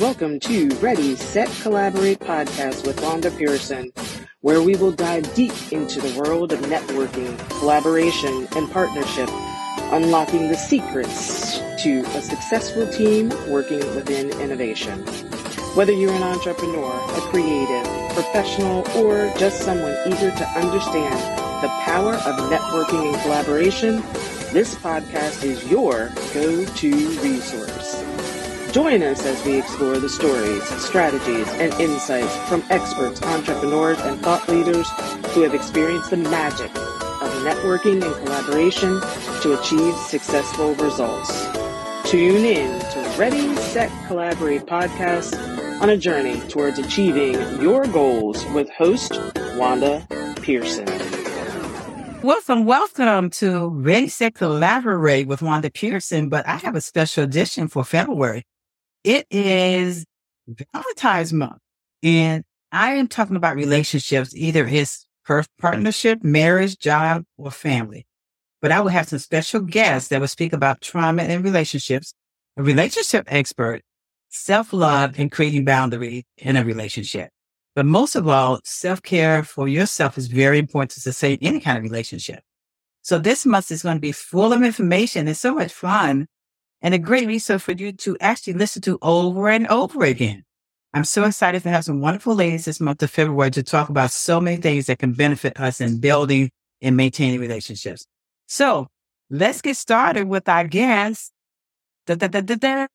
Welcome to Ready, Set, Collaborate podcast with Wanda Pearson, where we will dive deep into the world of networking, collaboration, and partnership, unlocking the secrets to a successful team working within innovation. Whether you're an entrepreneur, a creative, professional, or just someone eager to understand the power of networking and collaboration, this podcast is your go-to resource. Join us as we explore the stories, strategies, and insights from experts, entrepreneurs, and thought leaders who have experienced the magic of networking and collaboration to achieve successful results. Tune in to Ready, Set, Collaborate podcast on a journey towards achieving your goals with host Wanda Pearson. Welcome, welcome to Ready, Set, Collaborate with Wanda Pearson, but I have a special edition for February. It is Valentine's month and I am talking about relationships, either his it's partnership, marriage, job, or family. But I will have some special guests that will speak about trauma and relationships, a relationship expert, self-love and creating boundaries in a relationship. But most of all, self-care for yourself is very important to sustain any kind of relationship. So this month is going to be full of information and so much fun and a great resource for you to actually listen to over and over again. I'm so excited to have some wonderful ladies this month of February to talk about so many things that can benefit us in building and maintaining relationships. So let's get started with our guest, da, da, da,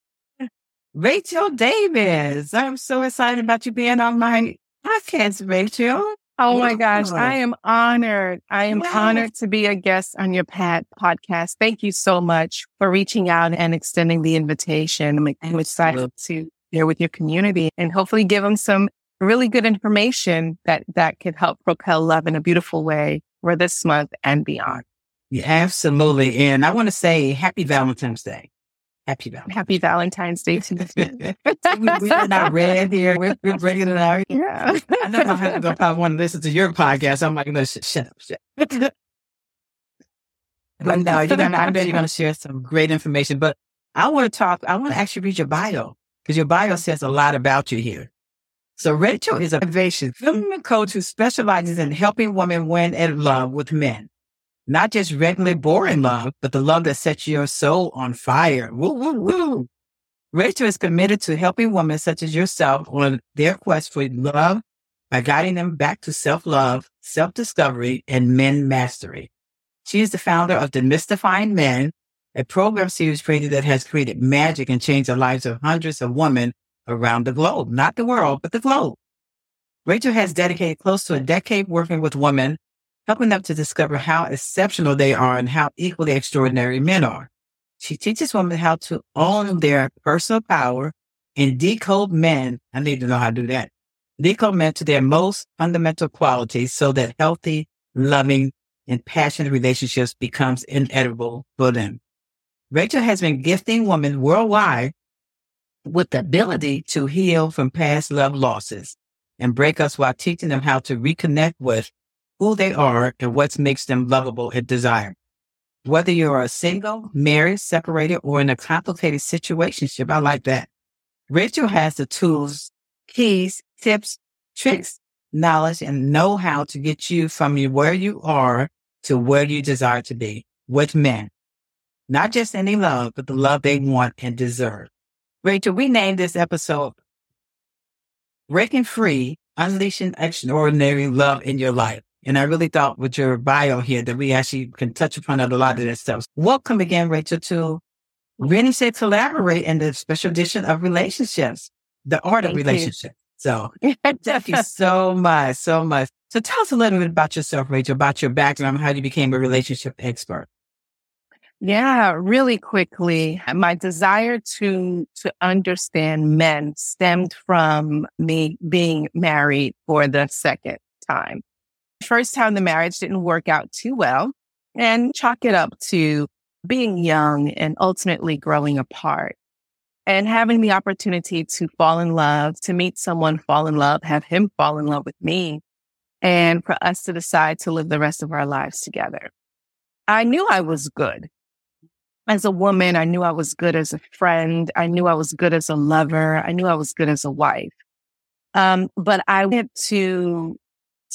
Rachel Davis. I'm so excited about you being on my podcast, Rachel. Oh my gosh, I am honored. I am honored to be a guest on your Pat podcast. Thank you so much for reaching out and extending the invitation. I'm, I'm excited to share with your community and hopefully give them some really good information that that could help propel love in a beautiful way for this month and beyond. Yeah, absolutely. And I want to say happy Valentine's Day. Happy Valentine's. Happy Valentine's Day to you. we, are not red here. We're, we're to know. Yeah. I know my probably want to listen to your podcast. I'm like, no, shut, shut up, shut up. but no, you're gonna, I bet you're going to share some great information. But I want to talk, I want to actually read your bio because your bio says a lot about you here. So Rachel is a innovation feminine coach who specializes in helping women win at love with men not just regular boring love, but the love that sets your soul on fire. Woo, woo, woo. Rachel is committed to helping women such as yourself on their quest for love by guiding them back to self-love, self-discovery, and men mastery. She is the founder of Demystifying Men, a program series created that has created magic and changed the lives of hundreds of women around the globe, not the world, but the globe. Rachel has dedicated close to a decade working with women helping them to discover how exceptional they are and how equally extraordinary men are. She teaches women how to own their personal power and decode men. I need to know how to do that. Decode men to their most fundamental qualities so that healthy, loving, and passionate relationships becomes inevitable for them. Rachel has been gifting women worldwide with the ability to heal from past love losses and breakups while teaching them how to reconnect with who they are and what makes them lovable and desired. Whether you're a single, married, separated, or in a complicated situationship, I like that. Rachel has the tools, keys, tips, tricks, knowledge, and know how to get you from where you are to where you desire to be with men. Not just any love, but the love they want and deserve. Rachel, we named this episode Breaking Free, Unleashing Extraordinary Love in Your Life. And I really thought with your bio here that we actually can touch upon a lot of that stuff. Welcome again, Rachel, to Ready Set Collaborate in the special edition of relationships, the art Thank of relationships. So thank you so much, so much. So tell us a little bit about yourself, Rachel, about your background, how you became a relationship expert. Yeah, really quickly. My desire to to understand men stemmed from me being married for the second time. First time the marriage didn't work out too well and chalk it up to being young and ultimately growing apart and having the opportunity to fall in love, to meet someone, fall in love, have him fall in love with me, and for us to decide to live the rest of our lives together. I knew I was good. as a woman, I knew I was good as a friend. I knew I was good as a lover. I knew I was good as a wife. Um, but I went to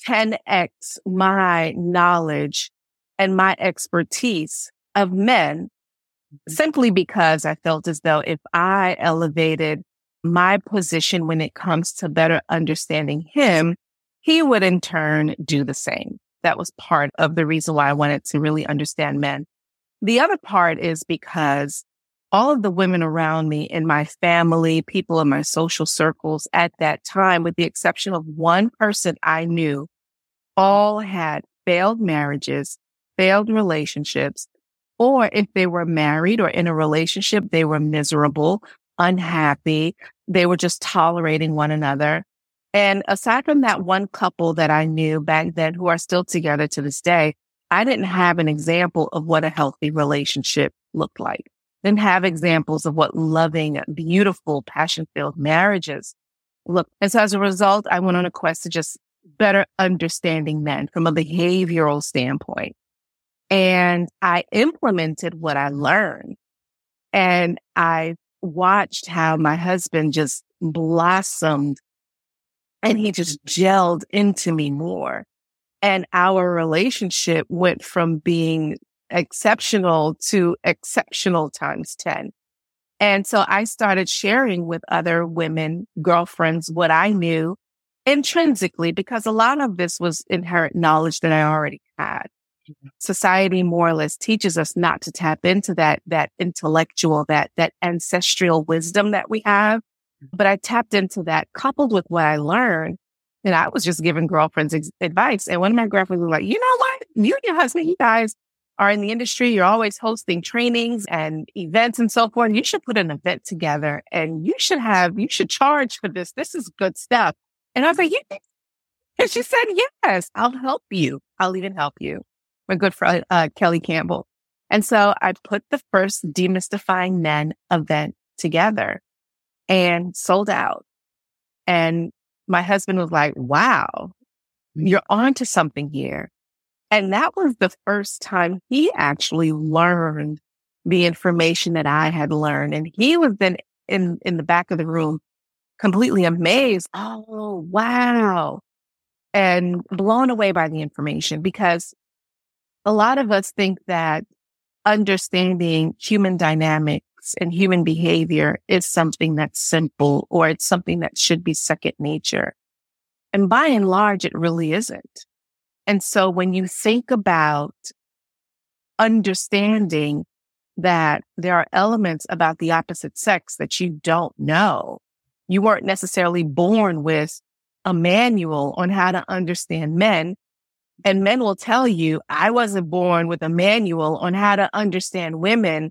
10x my knowledge and my expertise of men mm-hmm. simply because I felt as though if I elevated my position when it comes to better understanding him, he would in turn do the same. That was part of the reason why I wanted to really understand men. The other part is because all of the women around me in my family, people in my social circles at that time, with the exception of one person I knew, all had failed marriages, failed relationships, or if they were married or in a relationship, they were miserable, unhappy. They were just tolerating one another. And aside from that one couple that I knew back then who are still together to this day, I didn't have an example of what a healthy relationship looked like. Didn't have examples of what loving, beautiful, passion filled marriages look. And so as a result, I went on a quest to just better understanding men from a behavioral standpoint. And I implemented what I learned. And I watched how my husband just blossomed and he just gelled into me more. And our relationship went from being exceptional to exceptional times 10. And so I started sharing with other women, girlfriends, what I knew intrinsically, because a lot of this was inherent knowledge that I already had. Mm-hmm. Society more or less teaches us not to tap into that, that intellectual, that, that ancestral wisdom that we have. Mm-hmm. But I tapped into that coupled with what I learned and I was just giving girlfriends ex- advice. And one of my girlfriends was like, you know what? You and your husband, you guys are in the industry. You're always hosting trainings and events and so forth. You should put an event together and you should have, you should charge for this. This is good stuff. And I was like, yeah. And she said, yes, I'll help you. I'll even help you. My good friend, uh, Kelly Campbell. And so I put the first demystifying men event together and sold out. And my husband was like, wow, you're onto something here. And that was the first time he actually learned the information that I had learned. And he was then in, in the back of the room, completely amazed. Oh, wow. And blown away by the information because a lot of us think that understanding human dynamics and human behavior is something that's simple or it's something that should be second nature. And by and large, it really isn't. And so when you think about understanding that there are elements about the opposite sex that you don't know, you weren't necessarily born with a manual on how to understand men. And men will tell you, I wasn't born with a manual on how to understand women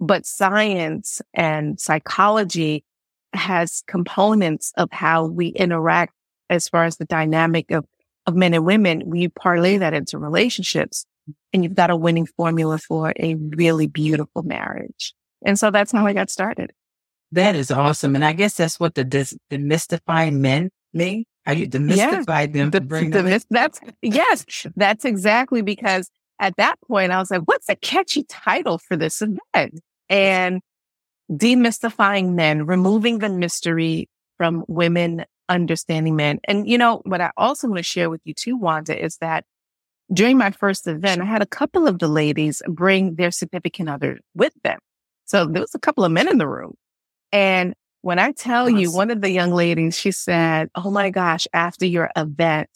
but science and psychology has components of how we interact as far as the dynamic of, of men and women. We parlay that into relationships and you've got a winning formula for a really beautiful marriage. And so that's how I got started. That is awesome. And I guess that's what the dis- demystifying men mean. Are you demystify yeah. them to bring them? That's yes, that's exactly because at that point I was like, what's a catchy title for this event? and demystifying men, removing the mystery from women understanding men. And you know, what I also want to share with you too, Wanda, is that during my first event, I had a couple of the ladies bring their significant other with them. So there was a couple of men in the room. And when I tell you, one of the young ladies, she said, Oh my gosh, after your event,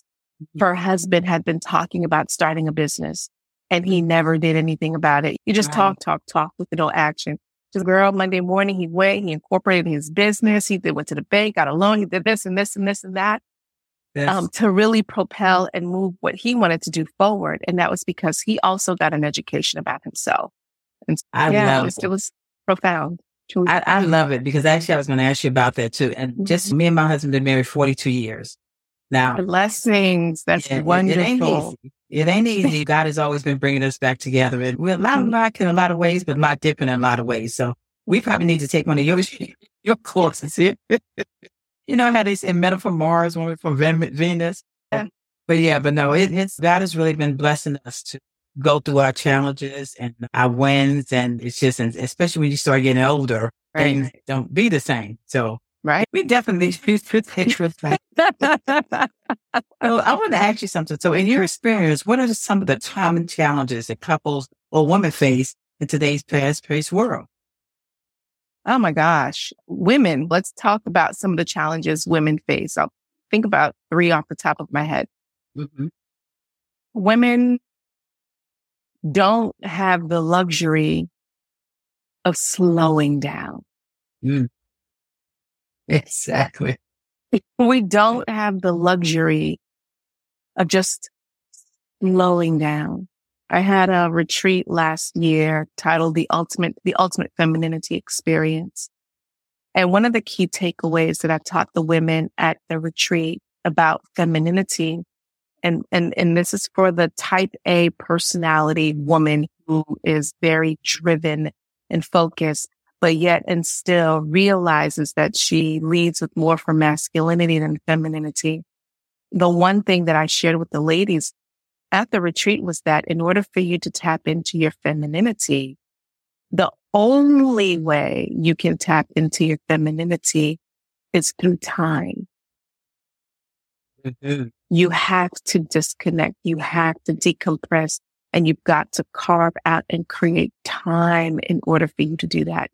mm-hmm. her husband had been talking about starting a business and he never did anything about it. You just right. talk, talk, talk with no action. Just girl, Monday morning, he went, he incorporated his business. He did, went to the bank, got a loan. He did this and this and this and that. Yes. Um, to really propel and move what he wanted to do forward. And that was because he also got an education about himself. And I yeah, love it was, it was profound. I, I, love it because actually I was going to ask you about that too. And just mm-hmm. me and my husband been married 42 years. Now, blessings. That's yeah, wonderful. It, it, ain't easy. It ain't easy. God has always been bringing us back together. And we're a lot alike mm-hmm. in a lot of ways, but a lot different in a lot of ways. So we probably need to take one of your, your courses here. you know how they say men from Mars, one from Venus. Yeah. But yeah, but no, it, it's, God has really been blessing us to go through our challenges and our wins. And it's just, especially when you start getting older, right. things don't be the same. So right? We definitely choose to take respect. so I want to ask you something. So in your experience, what are some of the common challenges that couples or women face in today's fast-paced world? Oh my gosh. Women, let's talk about some of the challenges women face. I'll think about three off the top of my head. Mm-hmm. Women don't have the luxury of slowing down. Mm. Exactly. We don't have the luxury of just slowing down. I had a retreat last year titled the ultimate, the ultimate femininity experience. And one of the key takeaways that I taught the women at the retreat about femininity and, and, and this is for the type A personality woman who is very driven and focused, but yet and still realizes that she leads with more for masculinity than femininity. The one thing that I shared with the ladies at the retreat was that in order for you to tap into your femininity, the only way you can tap into your femininity is through time. Mm-hmm. You have to disconnect. You have to decompress and you've got to carve out and create time in order for you to do that.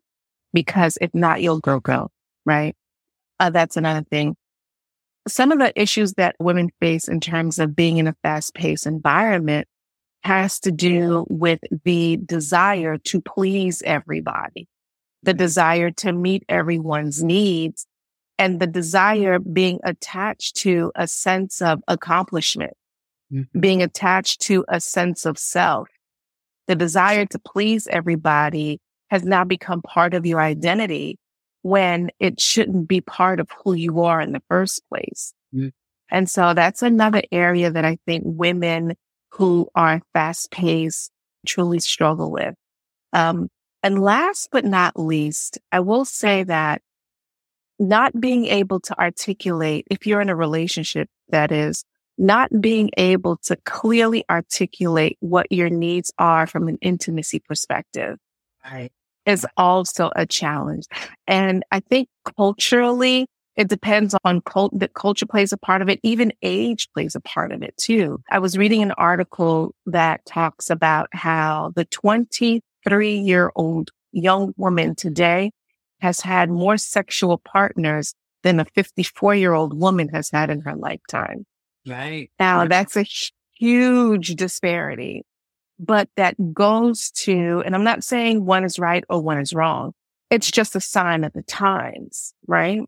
Because if not, you'll grow, grow, right? Uh, that's another thing some of the issues that women face in terms of being in a fast paced environment has to do with the desire to please everybody, the desire to meet everyone's needs and the desire being attached to a sense of accomplishment, mm-hmm. being attached to a sense of self. The desire to please everybody has now become part of your identity when it shouldn't be part of who you are in the first place. Mm-hmm. And so that's another area that I think women who are fast paced truly struggle with. Um, and last but not least, I will say that not being able to articulate, if you're in a relationship, that is, not being able to clearly articulate what your needs are from an intimacy perspective. Right is also a challenge. And I think culturally, it depends on cult, that culture plays a part of it. Even age plays a part of it too. I was reading an article that talks about how the 23 year old young woman today has had more sexual partners than a 54 year old woman has had in her lifetime. Right. Now that's a huge disparity but that goes to, and I'm not saying one is right or one is wrong. It's just a sign of the times, right?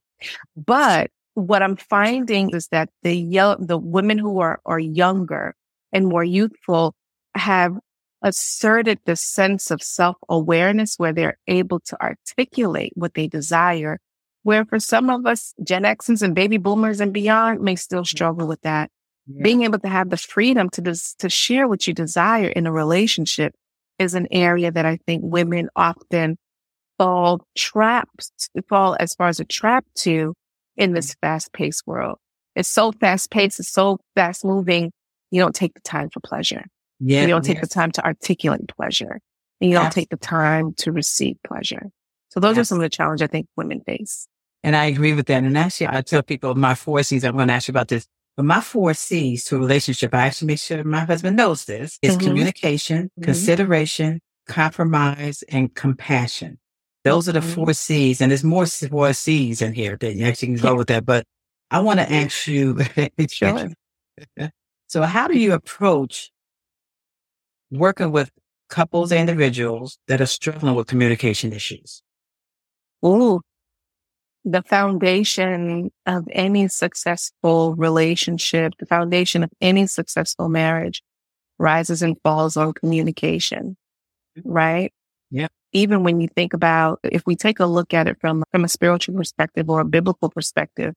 But what I'm finding is that the young, the women who are, are younger and more youthful have asserted the sense of self awareness where they're able to articulate what they desire. Where for some of us, Gen Xers and baby boomers and beyond may still mm-hmm. struggle with that. Being able to have the freedom to des- to share what you desire in a relationship is an area that I think women often fall trapped, fall as far as a trap to in this mm-hmm. fast paced world. It's so fast paced. It's so fast moving. You don't take the time for pleasure. Yeah, you don't take yes. the time to articulate pleasure and you don't take the time to receive pleasure. So those yes. are some of the challenges I think women face. And I agree with that. And actually, I tell people my four C's, I'm going to ask you about this. But my four C's to a relationship, I actually make sure my husband knows this, is mm-hmm. communication, mm-hmm. consideration, compromise, and compassion. Those are the mm-hmm. four C's. And there's more four C's in here that you actually can go with that. But I want to ask you, sure. so how do you approach working with couples and individuals that are struggling with communication issues? Ooh, the foundation of any successful relationship, the foundation of any successful marriage rises and falls on communication, right? Yeah. Even when you think about, if we take a look at it from, from a spiritual perspective or a biblical perspective,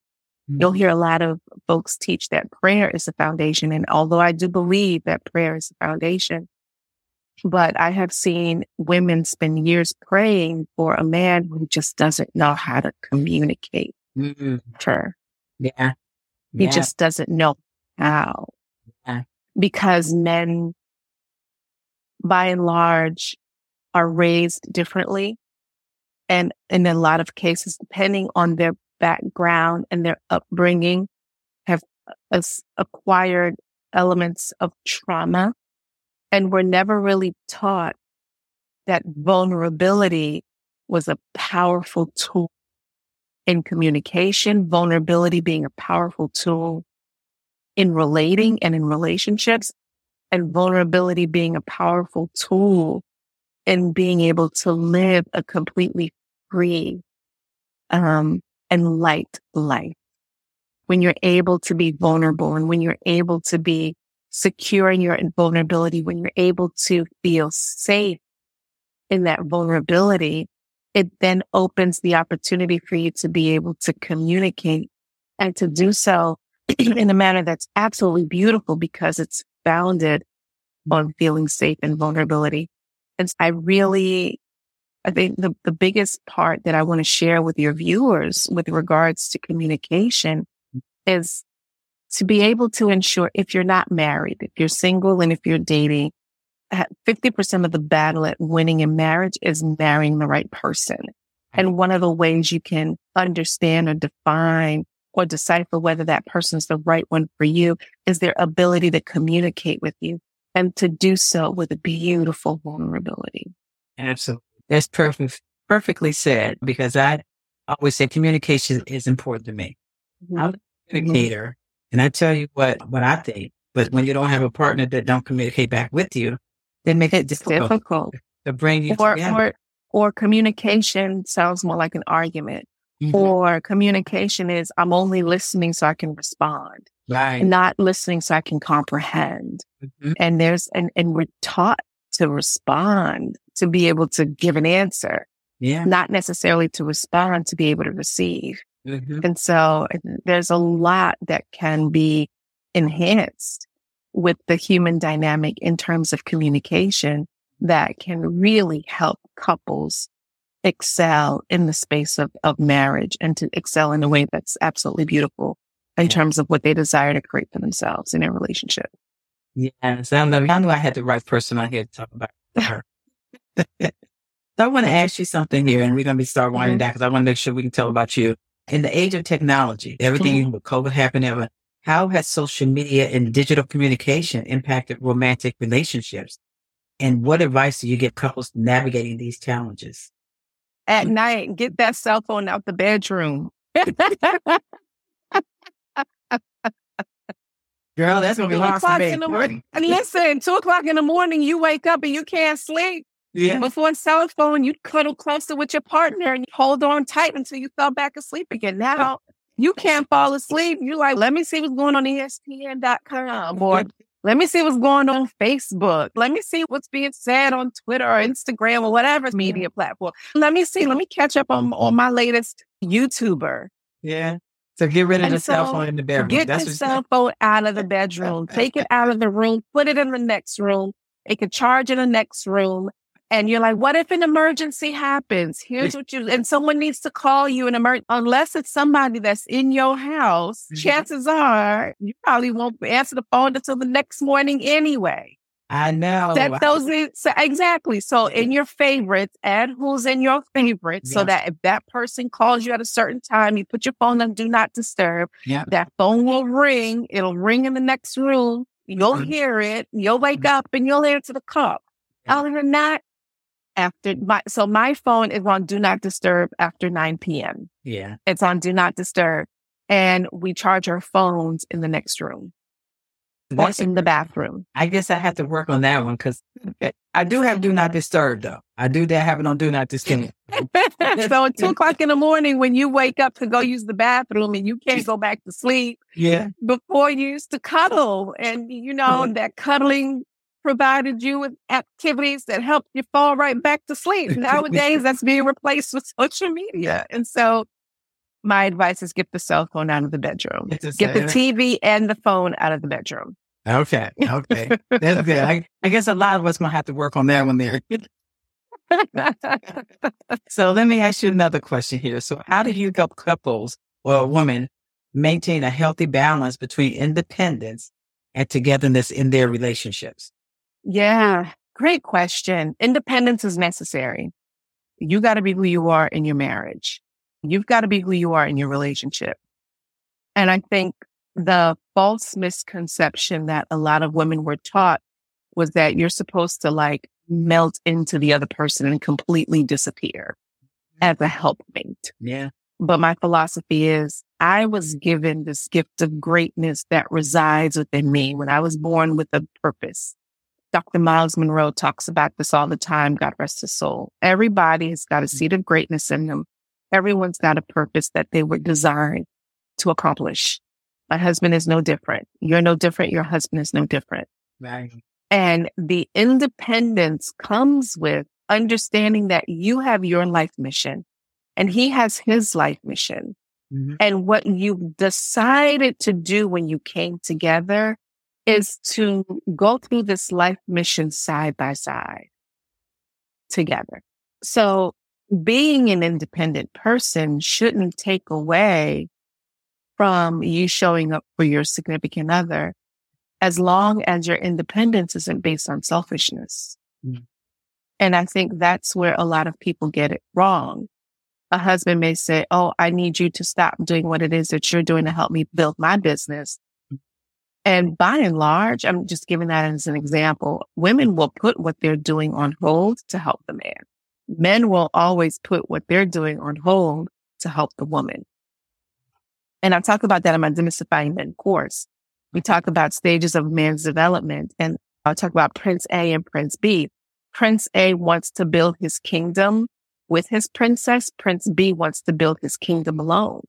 mm-hmm. you'll hear a lot of folks teach that prayer is the foundation. And although I do believe that prayer is the foundation, but I have seen women spend years praying for a man who just doesn't know how to communicate mm-hmm. her. Yeah. He yeah. just doesn't know how. Yeah. Because men by and large are raised differently. And in a lot of cases, depending on their background and their upbringing, have uh, acquired elements of trauma. And were never really taught that vulnerability was a powerful tool in communication, vulnerability being a powerful tool in relating and in relationships, and vulnerability being a powerful tool in being able to live a completely free um, and light life. When you're able to be vulnerable and when you're able to be secure in your vulnerability, when you're able to feel safe in that vulnerability, it then opens the opportunity for you to be able to communicate and to do so in a manner that's absolutely beautiful because it's founded on feeling safe and vulnerability. And I really, I think the, the biggest part that I want to share with your viewers with regards to communication is to be able to ensure if you're not married, if you're single and if you're dating, 50% of the battle at winning in marriage is marrying the right person. And one of the ways you can understand or define or decipher whether that person is the right one for you is their ability to communicate with you and to do so with a beautiful vulnerability. Absolutely. That's perfect, perfectly said because I always say communication is important to me. Mm-hmm. I'm a communicator and I tell you what, what I think, but when you don't have a partner that don't communicate back with you, then make it difficult, difficult, to bring you or, together. Or, or communication sounds more like an argument. Mm-hmm. Or communication is I'm only listening so I can respond. Right. Not listening so I can comprehend. Mm-hmm. And there's and, and we're taught to respond, to be able to give an answer. Yeah. Not necessarily to respond, to be able to receive. Mm-hmm. And so there's a lot that can be enhanced with the human dynamic in terms of communication that can really help couples excel in the space of, of marriage and to excel in a way that's absolutely beautiful in terms of what they desire to create for themselves in a relationship. Yes, I, know, I knew I had the right person on here to talk about her. so I want to ask you something here, and we're going to be start winding mm-hmm. down because I want to make sure we can tell about you. In the age of technology, everything mm-hmm. with COVID happened, ever, how has social media and digital communication impacted romantic relationships? And what advice do you give couples navigating these challenges? At night, get that cell phone out the bedroom. Girl, that's gonna be hard for me. morning. And listen, two o'clock in the morning, you wake up and you can't sleep. Yeah. Before cell phone, you'd cuddle closer with your partner and you hold on tight until you fell back asleep again. Now you can't fall asleep. You're like, let me see what's going on ESPN.com or let me see what's going on Facebook. Let me see what's being said on Twitter or Instagram or whatever media platform. Let me see. Let me catch up on, on my latest YouTuber. Yeah. So get rid of and the so cell phone in the bedroom. Get That's the cell phone out of the bedroom. Take it out of the room. Put it in the next room. It can charge in the next room. And you're like, what if an emergency happens? Here's what you, and someone needs to call you an emergency. Unless it's somebody that's in your house, mm-hmm. chances are you probably won't answer the phone until the next morning anyway. I know. That those is, exactly. So in your favorites, add who's in your favorites yeah. so that if that person calls you at a certain time, you put your phone on do not disturb. Yeah. That phone will ring. It'll ring in the next room. You'll mm-hmm. hear it. You'll wake mm-hmm. up and you'll answer the call. Other than that, after my so my phone is on do not disturb after 9 p.m. Yeah. It's on do not disturb. And we charge our phones in the next room. That's in the bathroom. I guess I have to work on that one because eh, I do have do not disturb though. I do that have it on do not disturb. so at two o'clock in the morning when you wake up to go use the bathroom and you can't go back to sleep. Yeah. Before you used to cuddle and you know oh. that cuddling provided you with activities that helped you fall right back to sleep. Nowadays, that's being replaced with social media. And so my advice is get the cell phone out of the bedroom. Get the TV and the phone out of the bedroom. Okay. Okay. That's good. I, I guess a lot of us going to have to work on that one there. so let me ask you another question here. So how do you help couples or women maintain a healthy balance between independence and togetherness in their relationships? Yeah, Great question. Independence is necessary. You got to be who you are in your marriage. You've got to be who you are in your relationship. And I think the false misconception that a lot of women were taught was that you're supposed to like melt into the other person and completely disappear as a mm-hmm. helpmate. Yeah. But my philosophy is I was given this gift of greatness that resides within me when I was born with a purpose. Dr. Myles Munroe talks about this all the time. God rest his soul. Everybody has got a seed of greatness in them. Everyone's got a purpose that they were designed to accomplish. My husband is no different. You're no different. Your husband is no different. Right. And the independence comes with understanding that you have your life mission and he has his life mission. Mhm. And what you decided to do when you came together is to go through this life mission side by side together. So being an independent person shouldn't take away from you showing up for your significant other as long as your independence isn't based on selfishness. Mm. And I think that's where a lot of people get it wrong. A husband may say, Oh, I need you to stop doing what it is that you're doing to help me build my business. And by and large, I'm just giving that as an example. Women will put what they're doing on hold to help the man. Men will always put what they're doing on hold to help the woman. And I talk about that in my demystifying men course. We talk about stages of man's development and I'll talk about Prince A and Prince B. Prince A wants to build his kingdom with his princess. Prince B wants to build his kingdom alone.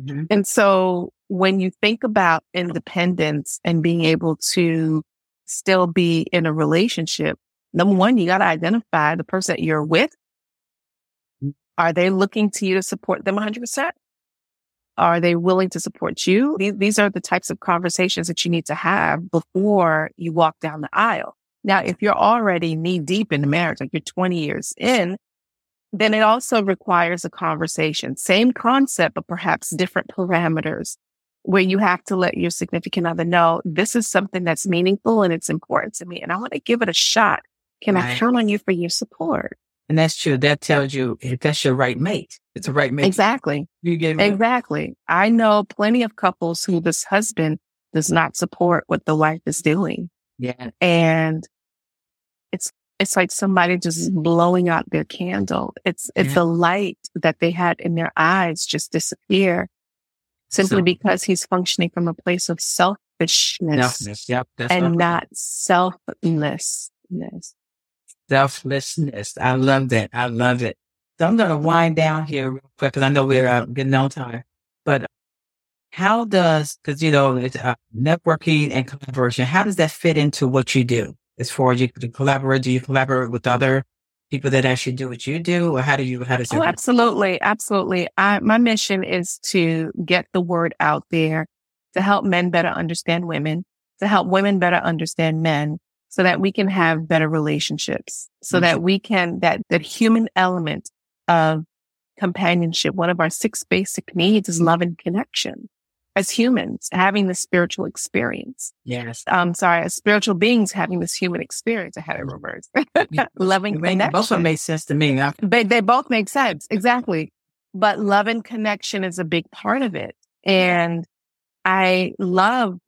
Mhm. And so when you think about independence and being able to still be in a relationship, number one, you got to identify the person that you're with. Mm. Are they looking to you to support them 100%? Are they willing to support you? These, these are the types of conversations that you need to have before you walk down the aisle. Now, if you're already knee deep in the marriage, like you're 20 years in, then it also requires a conversation. Same concept, but perhaps different parameters where you have to let your significant other know this is something that's meaningful and it's important to me. And I want to give it a shot. Can I Right. count on you for your support? And that's true. That tells you if that's your right mate. It's a right mate. Exactly. You give it. Exactly. I know plenty of couples who this husband does not support what the wife is doing. Yeah. And it's, it's like somebody just blowing out their candle. It's, it's Yeah. the light that they had in their eyes just disappear simply So- because he's functioning from a place of selfishness Selfless. Yep. That's and not selflessness. selflessness. I love that. I love it. So I'm going to wind down here real quick because I know we're uh, getting on time. But how does, because you know, it's uh, networking and collaboration, how does that fit into what you do? As far as you collaborate, do you collaborate with other people that actually do what you do, or how do you? How does it? Oh, absolutely. Absolutely. I, my mission is to get the word out there to help men better understand women, to help women better understand men so that we can have better relationships, so mm. that we can, that, that human element of companionship, one of our six basic needs is mm. love and connection as humans, having the spiritual experience. Yes. I'm sorry, as spiritual beings having this human experience. I had it reversed. Loving made- Both of them connection. made sense to me. I- They, they both make sense. Exactly. But love and connection is a big part of it. And I love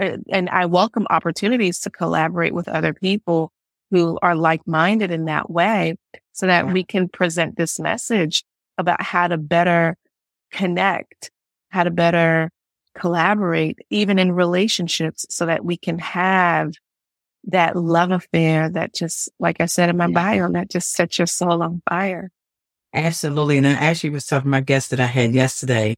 uh, and I welcome opportunities to collaborate with other people who are like minded in that way so that Yeah. we can present this message about how to better connect, how to better collaborate, even in relationships so that we can have that love affair that just, like I said in my bio, that just sets your soul on fire. Absolutely. And I actually was talking to my guest that I had yesterday.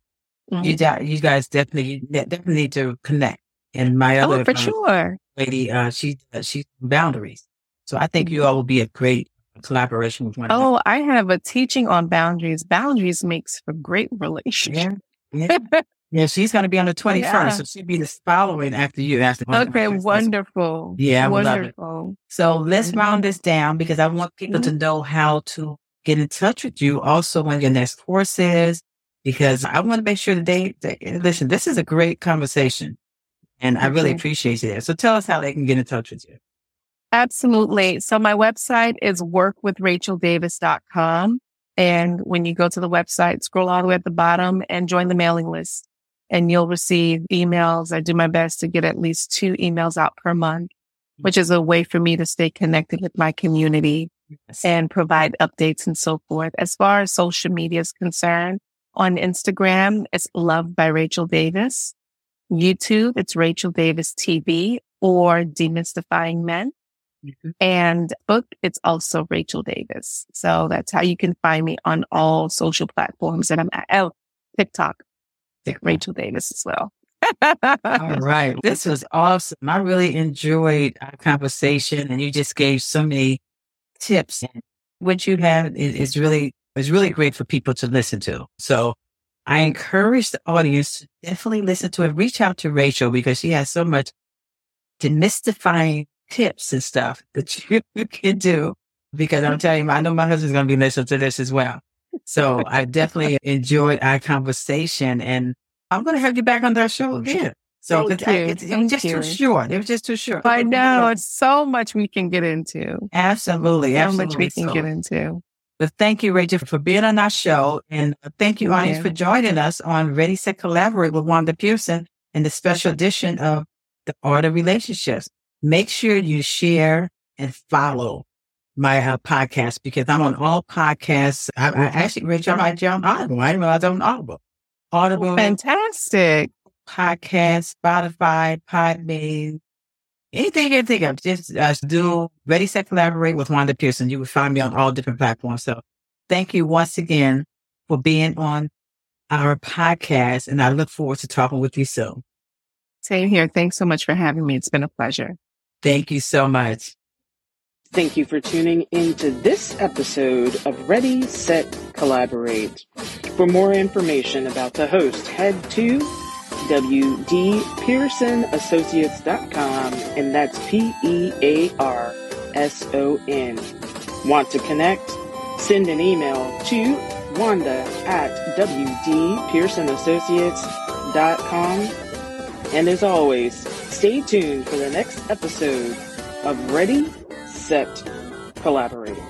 Mhm. You, you guys definitely, definitely need to connect. And my other Oh, for uh, sure. lady, uh, she, uh, she's boundaries. So I think you all will be a great collaboration with one another. Oh, I have a teaching on boundaries. Boundaries makes for great relationship. Yeah. Yeah. yeah, she's going to be on the 21st. Yeah. So she'll be the following after you. After Okay, wonderful. Yeah, I would love it. wonderful. So let's Mhm. round this down because I want people to know how to get in touch with you also when your next course is, because I want to make sure that they, they listen, this is a great conversation and I really Okay. appreciate it. So tell us how they can get in touch with you. Absolutely. So my website is workwithracheldavis.com. And when you go to the website, scroll all the way at the bottom and join the mailing list and you'll receive emails. I do my best to get at least two emails out per month, which is a way for me to stay connected with my community yes. and provide updates and so forth. As far as social media is concerned, on Instagram, it's Love by Rachel Davis. YouTube, it's Rachel Davis TV or Demystifying Men. Mm-hmm. And book, it's also Rachel Davis. So that's how you can find me on all social platforms. And I'm at oh, TikTok, Rachel Davis as well. all right. This was awesome. I really enjoyed our conversation and you just gave so many tips. And what you have is really, is really great for people to listen to. So I encourage the audience to definitely listen to it. Reach out to Rachel because she has so much demystifying tips and stuff that you can do. Because I'm telling you, I know my husband's going to be listening to this as well. So I definitely enjoyed our conversation and I'm going to have you back on our show again. So Thank you. It, it, was just you. too short. It was just too short. I know. It's so much we can get into. Absolutely. So absolutely. much we can so. get into. But thank you, Rachel, for being on our show. And thank you, audience, for joining us on Ready, Set, Collaborate with Wanda Pearson in the special edition of The Art of Relationships make sure you share and follow my uh, podcast because I'm on all podcasts. I, I actually, Rich, I'm on Audible. I didn't realize I'm on Audible. Audible. Fantastic. Podcast, Spotify, Podbean, anything you can think of. Just uh, do Ready, Set, Collaborate with Wanda Pearson. You will find me on all different platforms. So thank you once again for being on our podcast. And I look forward to talking with you soon. Same here. Thanks so much for having me. It's been a pleasure. Thank you so much. Thank you for tuning into this episode of Ready, Set, Collaborate. For more information about the host, head to wdpearsonassociates.com and that's P-E-A-R-S-O-N. Want to connect? Send an email to wanda at wdpearsonassociates.com. And as always, Stay tuned for the next episode of Ready, Set, Collaborating.